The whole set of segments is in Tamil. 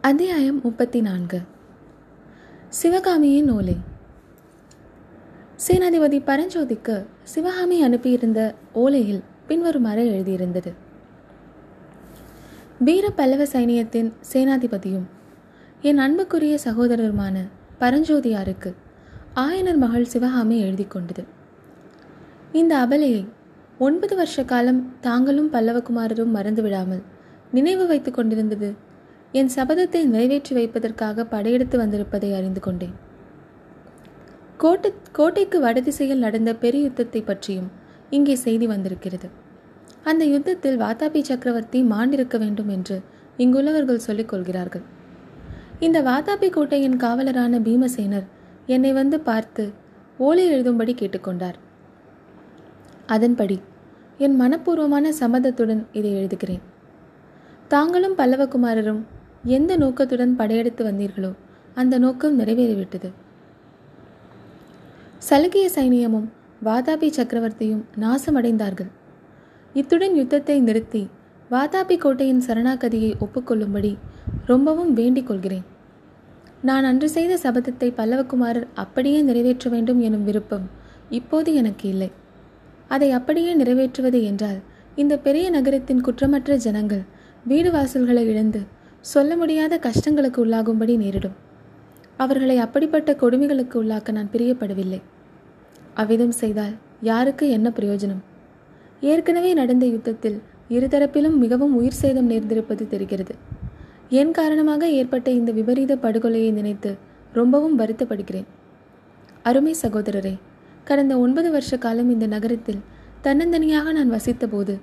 அத்தியாயம் முப்பத்தி நான்கு சிவகாமியின் ஓலை சேனாதிபதி பரஞ்சோதிக்கு சிவகாமி அனுப்பியிருந்த ஓலையில் பின்வருமாறு எழுதியிருந்தது. வீர பல்லவ சைனியத்தின் சேனாதிபதியும் என் அன்புக்குரிய சகோதரருமான பரஞ்சோதியாருக்கு ஆயனர் மகள் சிவகாமி எழுதி கொண்டது. இந்த அபலையை ஒன்பது வருஷ காலம் தாங்களும் பல்லவகுமாரரும் மறந்துவிடாமல் நினைவு வைத்துக் கொண்டிருந்தது என் சபதத்தை நிறைவேற்றி வைப்பதற்காக படையெடுத்து வந்திருப்பதை அறிந்து கொண்டேன். கோட்டை கோட்டைக்கு வடதிசையில் நடந்த பெரிய யுத்தத்தை பற்றியும் இங்கே செய்தி வந்திருக்கிறது. அந்த யுத்தத்தில் வாதாபி சக்கரவர்த்தி மாண்டிருக்க வேண்டும் என்று இங்குள்ளவர்கள் சொல்லிக் கொள்கிறார்கள். இந்த வாதாபி கோட்டையின் காவலரான பீமசேனர் என்னை வந்து பார்த்து ஓலை எழுதும்படி கேட்டுக்கொண்டார். அதன்படி என் மனப்பூர்வமான சம்மதத்துடன் இதை எழுதுகிறேன். தாங்களும் பல்லவகுமாரரும் எந்த நோக்கத்துடன் படையெடுத்து வந்தீர்களோ அந்த நோக்கம் நிறைவேறிவிட்டது. சலுகிய சைனியமும் வாதாபி சக்கரவர்த்தியும் நாசமடைந்தார்கள். இத்துடன் யுத்தத்தை நிறுத்தி வாதாபி கோட்டையின் சரணாகதியை ஒப்புக்கொள்ளும்படி ரொம்பவும் வேண்டிக் கொள்கிறேன். நான் அன்று செய்த சபதத்தை பல்லவகுமாரர் அப்படியே நிறைவேற்ற வேண்டும் எனும் விருப்பம் இப்போது எனக்கு இல்லை. அதை அப்படியே நிறைவேற்றுவது என்றால் இந்த பெரிய நகரத்தின் குற்றமற்ற ஜனங்கள் வீடு வாசல்களை இழந்து சொல்ல முடியாத கஷ்டங்களுக்கு உள்ளாகும்படி நேரிடும். அவர்களை அப்படிப்பட்ட கொடுமைகளுக்கு உள்ளாக்க நான் பிரியப்படவில்லை. அவ்விதம் செய்தால் யாருக்கு என்ன பிரயோஜனம்? ஏற்கனவே நடந்த யுத்தத்தில் இருதரப்பிலும் மிகவும் உயிர் சேதம் நேர்ந்திருப்பது தெரிகிறது. என் காரணமாக ஏற்பட்ட இந்த விபரீத படுகொலையை நினைத்து ரொம்பவும் வருத்தப்படுகிறேன். அருமை சகோதரரே கடந்த ஒன்பது வருஷ காலம் இந்த நகரத்தில் தன்னந்தனியாக நான் வசித்தபோது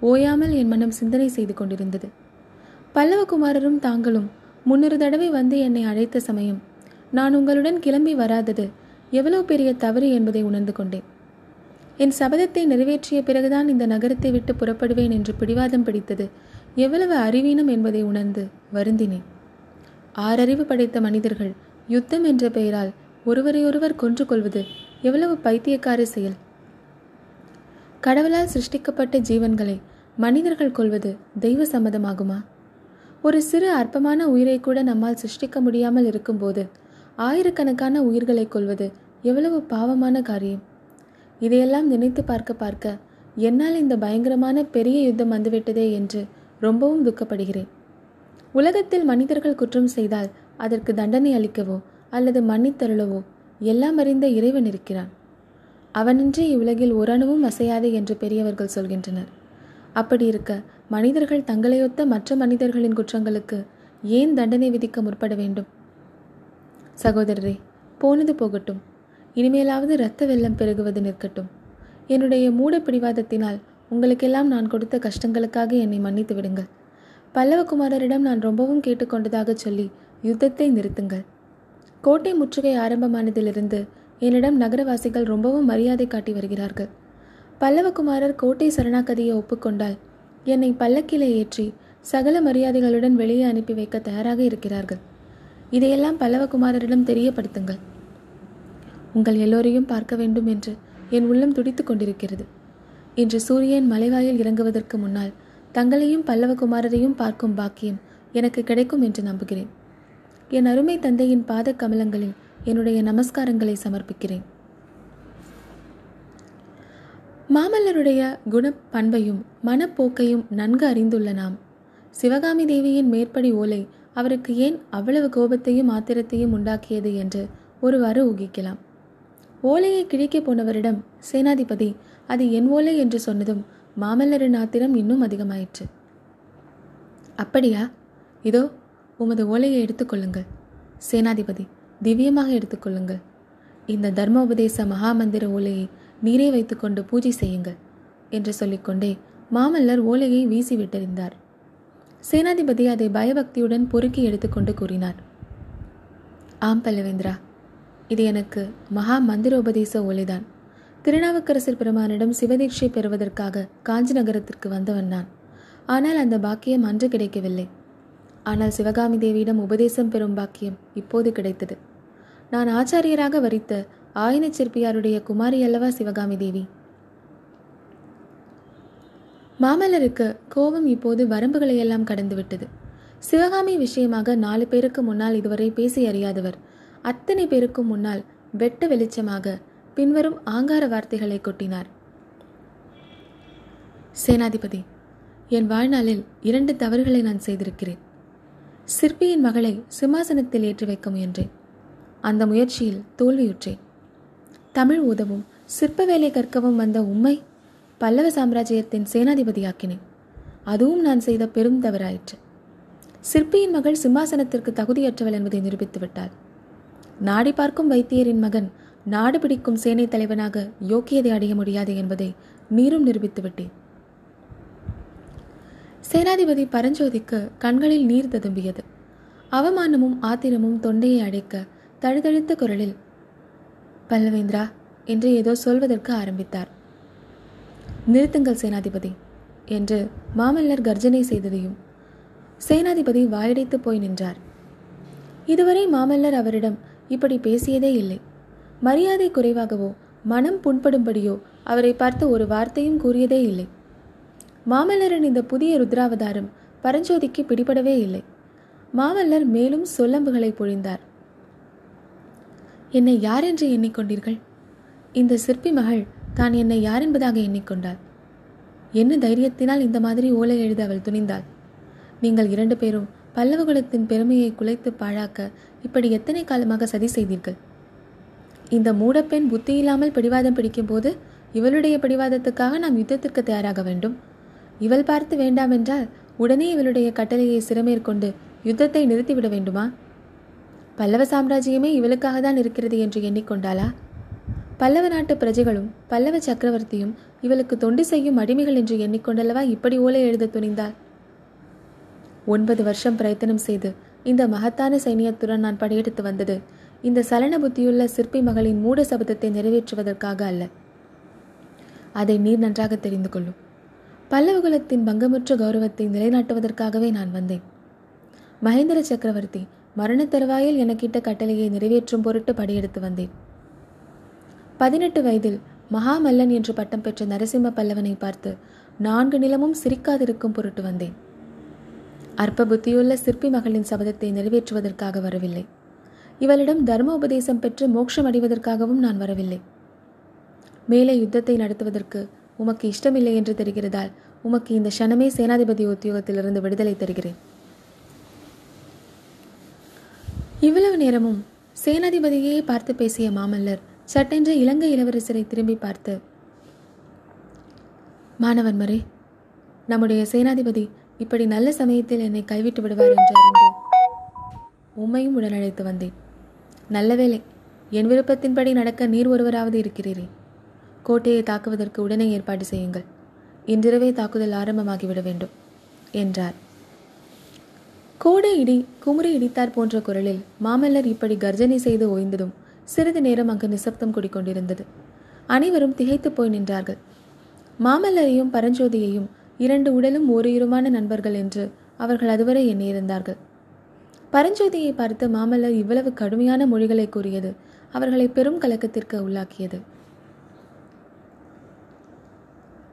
ஓயாமல் என் மனம் சிந்தனை செய்து கொண்டிருந்தது. பல்லவகுமாரரும் தாங்களும் முன்னொரு தடவை வந்து என்னை அழைத்த சமயம் நான் உங்களுடன் கிளம்பி வராதது எவ்வளவு பெரிய தவறு என்பதை உணர்ந்து கொண்டேன். என் சபதத்தை நிறைவேற்றிய பிறகுதான் இந்த நகரத்தை விட்டு புறப்படுவேன் என்று பிடிவாதம் பிடித்தது எவ்வளவு அறிவீனம் என்பதை உணர்ந்து வருந்தினேன். ஆறறிவு படைத்த மனிதர்கள் யுத்தம் என்ற பெயரால் ஒருவரையொருவர் கொன்று கொள்வது எவ்வளவு பைத்தியக்கார செயல். கடவுளால் சிருஷ்டிக்கப்பட்ட ஜீவன்களை மனிதர்கள் கொள்வது தெய்வ சம்மதமாகுமா? ஒரு சிறு அற்பமான உயிரை கூட நம்மால் சிருஷ்டிக்க முடியாமல் இருக்கும்போது ஆயிரக்கணக்கான உயிர்களை கொள்வது எவ்வளவு பாவமான காரியம். இதையெல்லாம் நினைத்து பார்க்க பார்க்க என்னால் இந்த பயங்கரமான பெரிய யுத்தம் வந்துவிட்டதே என்று ரொம்பவும் துக்கப்படுகிறேன். உலகத்தில் மனிதர்கள் குற்றம் செய்தால் அதற்கு தண்டனை அளிக்கவோ அல்லது மன்னித்தருளவோ எல்லாம் அறிந்த இறைவன் இருக்கிறான். அவனின்றி இவ்வுலகில் ஓரணுவும் அசையாது என்று பெரியவர்கள் சொல்கின்றனர். அப்படி இருக்க மனிதர்கள் தங்களையொத்த மற்ற மனிதர்களின் குற்றங்களுக்கு ஏன் தண்டனை விதிக்க முற்பட வேண்டும்? சகோதரரே போனது போகட்டும். இனிமேலாவது இரத்த வெள்ளம் பெருகுவது நிற்கட்டும். என்னுடைய மூட பிடிவாதத்தினால் உங்களுக்கெல்லாம் நான் கொடுத்த கஷ்டங்களுக்காக என்னை மன்னித்து விடுங்கள். பல்லவகுமாரரிடம் நான் ரொம்பவும் கேட்டுக்கொண்டதாக சொல்லி யுத்தத்தை நிறுத்துங்கள். கோட்டை முற்றுகை ஆரம்பமானதிலிருந்து என்னிடம் நகரவாசிகள் ரொம்பவும் மரியாதை காட்டி வருகிறார்கள். பல்லவகுமாரர் கோட்டை சரணாகதியை ஒப்புக்கொண்டால் என்னை பல்லக்கிலே ஏற்றி சகல மரியாதைகளுடன் வெளியே அனுப்பி வைக்க தயாராக இருக்கிறார்கள். இதையெல்லாம் பல்லவகுமாரரிடம் தெரியப்படுத்துங்கள். உங்கள் எல்லோரையும் பார்க்க வேண்டும் என்று என் உள்ளம் துடித்து கொண்டிருக்கிறது. இன்று சூரியன் மலைவாயில் இறங்குவதற்கு முன்னால் தங்களையும் பல்லவகுமாரரையும் பார்க்கும் பாக்கியம் எனக்கு கிடைக்கும் என்று நம்புகிறேன். என் அருமை தந்தையின் பாத கமலங்களில் என்னுடைய நமஸ்காரங்களை சமர்ப்பிக்கிறேன். மாமல்லருடைய குண பண்பையும் மனப்போக்கையும் நன்கு அறிந்துள்ள நாம். சிவகாமி தேவியின் மேற்படி ஓலை அவருக்கு ஏன் அவ்வளவு கோபத்தையும் ஆத்திரத்தையும் உண்டாக்கியது என்று ஒருவாறு ஊகிக்கலாம். ஓலையை கிழிக்க போனவரிடம் சேனாதிபதி அது என் ஓலை என்று சொன்னதும் மாமல்லரின் ஆத்திரம் இன்னும் அதிகமாயிற்று. அப்படியா? இதோ உமது ஓலையை எடுத்துக்கொள்ளுங்கள் சேனாதிபதி திவ்யமாக எடுத்துக்கொள்ளுங்கள் இந்த தர்மோபதேச மகாமந்திர ஓலையை நீரே வைத்துக்கொண்டு பூஜை செய்யுங்கள் என்று சொல்லிக்கொண்டே மாமல்லர் ஓலையை வீசி விட்டறிந்தார். சேனாதிபதி அதை பயபக்தியுடன் பொறுக்கி எடுத்துக்கொண்டு கூறினார். ஆம் பல்லவேந்திரா இது எனக்கு மகா மந்திரோபதேச ஓலைதான். திருநாவுக்கரசர் பெருமானிடம் சிவதீட்சை பெறுவதற்காக காஞ்சி நகரத்திற்கு வந்தவன் நான். ஆனால் அந்த பாக்கியம் அன்று கிடைக்கவில்லை. ஆனால் சிவகாமி தேவியிடம் உபதேசம் பெறும் பாக்கியம் இப்போது கிடைத்தது. நான் ஆச்சாரியராக வரித்த ஆயின சிற்பியாருடைய குமாரி அல்லவா சிவகாமி தேவி? மாமல்லருக்கு கோபம் இப்போது வரம்புகளையெல்லாம் கடந்துவிட்டது. சிவகாமி விஷயமாக நாலு பேருக்கு முன்னால் இதுவரை பேசி அறியாதவர். அத்தனை பேருக்கும் முன்னால் வெட்ட வெளிச்சமாக பின்வரும் ஆங்கார வார்த்தைகளை கொட்டினார். சேனாதிபதி என் வாழ்நாளில் இரண்டு தவறுகளை நான் செய்திருக்கிறேன். சிற்பியின் மகளை சிம்மாசனத்தில் ஏற்றி வைக்க முயன்றேன். அந்த முயற்சியில் தோல்வியுற்றேன். தமிழ் உதவும் சிற்ப வேலை கற்கவும் வந்த உம்மை பல்லவ சாம்ராஜ்யத்தின் சேனாதிபதியாக்கினேன். அதுவும் நான் செய்த பெரும் தவறாயிற்று. சிற்பியின் மகள் சிம்மாசனத்திற்கு தகுதியற்றவள் என்பதை நிரூபித்து விட்டாள். நாடி பார்க்கும் வைத்தியரின் மகன் நாடு பிடிக்கும் சேனை தலைவனாக யோக்கியதை அடைய முடியாது என்பதை நீரும் நிரூபித்து விட்டேன். சேனாதிபதி பரஞ்சோதிக்கு கண்களில் நீர் ததும்பியது. அவமானமும் ஆத்திரமும் தொண்டையை அடைக்க தழுதழுத்த குரலில் பல்லவேந்திரா என்று ஏதோ சொல்வதற்கு ஆரம்பித்தார். நிறுத்துங்கள் சேனாதிபதி என்று மாமல்லர் கர்ஜனை செய்ததையும் சேனாதிபதி வாயடைத்து போய் நின்றார். இதுவரை மாமல்லர் அவரிடம் இப்படி பேசியதே இல்லை. மரியாதை குறைவாகவோ மனம் புண்படும்படியோ அவரை பார்த்து ஒரு வார்த்தையும் கூறியதே இல்லை. மாமல்லரின் இந்த புதிய ருத்ராவதாரம் பரஞ்சோதிக்கு பிடிபடவே இல்லை. மாமல்லர் மேலும் சொல்லம்புகளை பொழிந்தார். என்னை யார் என்று எண்ணிக்கொண்டீர்கள்? இந்த சிற்பி மகள் தான் என்னை யார் என்பதாக எண்ணிக்கொண்டாள். என்ன தைரியத்தினால் இந்த மாதிரி ஓலை எழுத அவள் துணிந்தாள். நீங்கள் இரண்டு பேரும் பல்லவகுலத்தின் பெருமையை குலைத்து பாழாக்க இப்படி எத்தனை காலமாக சதி செய்தீர்கள்? இந்த மூடப்பெண் புத்தி இல்லாமல் பிடிவாதம் பிடிக்கும் போது இவளுடைய பிடிவாதத்துக்காக நாம் யுத்தத்திற்கு தயாராக வேண்டும். இவள் பார்த்து வேண்டாம் என்றால் உடனே இவளுடைய கட்டளையை சிறமேற்கொண்டு யுத்தத்தை நிறுத்திவிட வேண்டுமா? பல்லவ சாம்ராஜ்யமே இவளுக்காக தான் இருக்கிறது என்று எண்ணிக்கொண்டாளா? பல்லவ நாட்டு பிரஜைகளும் பல்லவ சக்கரவர்த்தியும் இவளுக்கு தொண்டு செய்யும் அடிமைகள் என்று எண்ணிக்கொண்டல்லவா இப்படி ஓலை எழுத துணிந்தாள்? ஒன்பது வருஷம் பிரயத்தனம் செய்து இந்த மகத்தான சைனியத்துடன் நான் படையெடுத்து வந்தது. இந்த சலன புத்தியுள்ள சிற்பி மகளின் மூட சபதத்தை நிறைவேற்றுவதற்காக அல்ல. அதை நீர் நன்றாக தெரிந்து கொள்ளும். பல்லவகுலத்தின் பங்கமுற்ற கௌரவத்தை நிலைநாட்டுவதற்காகவே நான் வந்தேன். மகேந்திர சக்கரவர்த்தி மரண தருவாயில் எனக்கிட்ட கட்டளையை நிறைவேற்றும் பொருட்டு படையெடுத்து வந்தேன். பதினெட்டு வயதில் மகாமல்லன் என்று பட்டம் பெற்ற நரசிம்ம பல்லவனை பார்த்து நான்கு நிலமும் சிரிக்காதிருக்கும் பொருட்டு வந்தேன். அற்ப புத்தியுள்ள சிற்பி மகளின் சபதத்தை நிறைவேற்றுவதற்காக வரவில்லை. இவளிடம் தர்ம உபதேசம் பெற்று மோட்சம் அடைவதற்காகவும் நான் வரவில்லை. மேலே யுத்தத்தை நடத்துவதற்கு உமக்கு இஷ்டமில்லை என்று தெரிகிறதால் உமக்கு இந்த க்ஷணமே சேனாதிபதி உத்தியோகத்திலிருந்து விடுதலை தருகிறேன். இவ்வளவு நேரமும் சேனாதிபதியே பார்த்து பேசிய மாமல்லர் சட்டென்ற இலங்கை இளவரசரை திரும்பி பார்த்து மாணவன் மரே நம்முடைய சேனாதிபதி இப்படி நல்ல சமயத்தில் என்னை கைவிட்டு விடுவார் என்று அறிந்து உம்மையும் உடனழைத்து வந்தேன். நல்ல வேலை என் விருப்பத்தின்படி நடக்க நீர் ஒருவராவது இருக்கிறீரே. கோட்டையை தாக்குவதற்கு உடனே ஏற்பாடு செய்யுங்கள். இன்றிரவே தாக்குதல் ஆரம்பமாகிவிட வேண்டும் என்றார். கோடை இடி குமுறி இடித்தார் போன்ற குரலில் மாமல்லர் இப்படி கர்ஜனை செய்து ஓய்ந்ததும் சிறிது நேரம் அங்கு நிசப்தம் குடிக்கொண்டிருந்தது. அனைவரும் திகைத்து போய் நின்றார்கள். மாமல்லரையும் பரஞ்சோதியையும் இரண்டு உடலும் ஓரிருமான நண்பர்கள் என்று அவர்கள் அதுவரை எண்ணியிருந்தார்கள். பரஞ்சோதியை பார்த்து மாமல்லர் இவ்வளவு கடுமையான மொழிகளை கூறியது அவர்களை பெரும் கலக்கத்திற்கு உள்ளாக்கியது.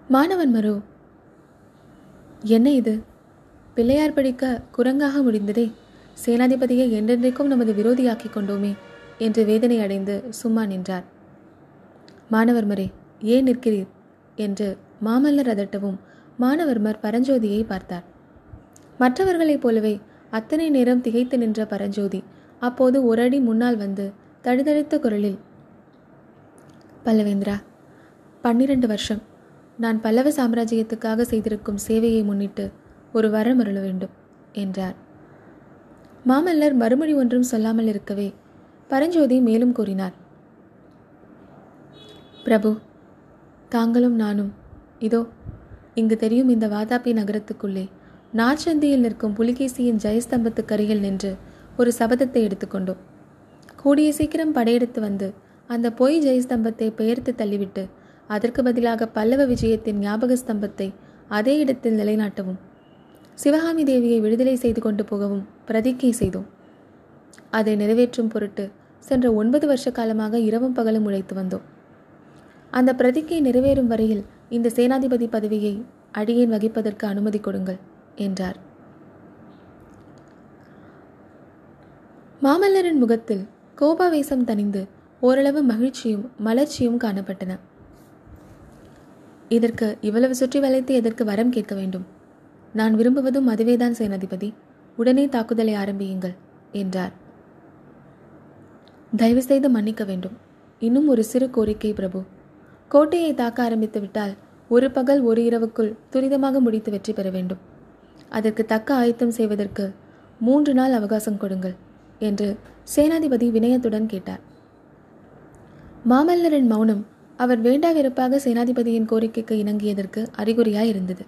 மாணவன் மரோ என்ன இது? பிள்ளையார் படிக்க குரங்காக முடிந்ததே. சேனாதிபதியை என்றென்றைக்கும் நமது விரோதியாக்கி கொண்டோமே என்று வேதனை அடைந்து சும்மா நின்றார். மாணவர் மரே ஏன் நிற்கிறீர்? என்று மாமல்லர் அதட்டவும் மாணவர்மர் பரஞ்சோதியை பார்த்தார். மற்றவர்களைப் போலவே அத்தனை நேரம் திகைத்து நின்ற பரஞ்சோதி அப்போது ஒரு அடி முன்னால் வந்து தழுதழுத்த குரலில் பல்லவேந்திரா பன்னிரண்டு வருஷம். நான் பல்லவ சாம்ராஜ்யத்துக்காக செய்திருக்கும் சேவையை முன்னிட்டு ஒரு வரம் அருள வேண்டும் என்றார். மாமல்லர் மறுமொழி ஒன்றும் சொல்லாமல் இருக்கவே பரஞ்சோதி மேலும் கூறினார். பிரபு தாங்களும் நானும் இதோ இங்கு தெரியும் இந்த வாதாபி நகரத்துக்குள்ளே நார்ச்சந்தியில் நிற்கும் புலிகேசியின் ஜெயஸ்தம்பத்துக்கு அருகில் நின்று ஒரு சபதத்தை எடுத்துக்கொண்டோம் கூடிய சீக்கிரம் படையெடுத்து வந்து அந்த பொய் ஜெயஸ்தம்பத்தை பெயர்த்து தள்ளிவிட்டு அதற்கு பதிலாக பல்லவ விஜயத்தின் ஞாபக ஸ்தம்பத்தை அதே இடத்தில் நிலைநாட்டவும். சிவகாமி தேவியை விடுதலை செய்து கொண்டு போகவும் பிரதிக்கை செய்தோம். அதை நிறைவேற்றும் பொருட்டு சென்ற ஒன்பது வருஷ காலமாக இரவும் பகலும் உழைத்து வந்தோம். அந்த பிரதிக்கை நிறைவேறும் வரையில் இந்த சேனாதிபதி பதவியை அடியேன் வகிப்பதற்கு அனுமதி கொடுங்கள் என்றார். மாமல்லரின் முகத்தில் கோபாவேசம் தணிந்து ஓரளவு மகிழ்ச்சியும் மலர்ச்சியும் காணப்பட்டன. இதற்கு இவ்வளவு சுற்றி வளைத்து எதற்கு வரம் கேட்க வேண்டும்? நான் விரும்புவதும் அதுவேதான் சேனாதிபதி. உடனே தாக்குதலை ஆரம்பியுங்கள் என்றார். தயவு செய்து மன்னிக்க வேண்டும். இன்னும் ஒரு சிறு கோரிக்கை பிரபு. கோட்டையை தாக்க ஆரம்பித்து விட்டால் ஒரு பகல் ஒரு இரவுக்குள் துரிதமாக முடித்து வெற்றி பெற வேண்டும். அதற்கு தக்க ஆயத்தம் செய்வதற்கு மூன்று நாள் அவகாசம் கொடுங்கள் என்று சேனாதிபதி வினயத்துடன் கேட்டார். மாமல்லரின் மௌனம் அவர் வேண்டா வெறுப்பாக சேனாதிபதியின் கோரிக்கைக்கு இணங்கியதற்கு அறிகுறியாய் இருந்தது.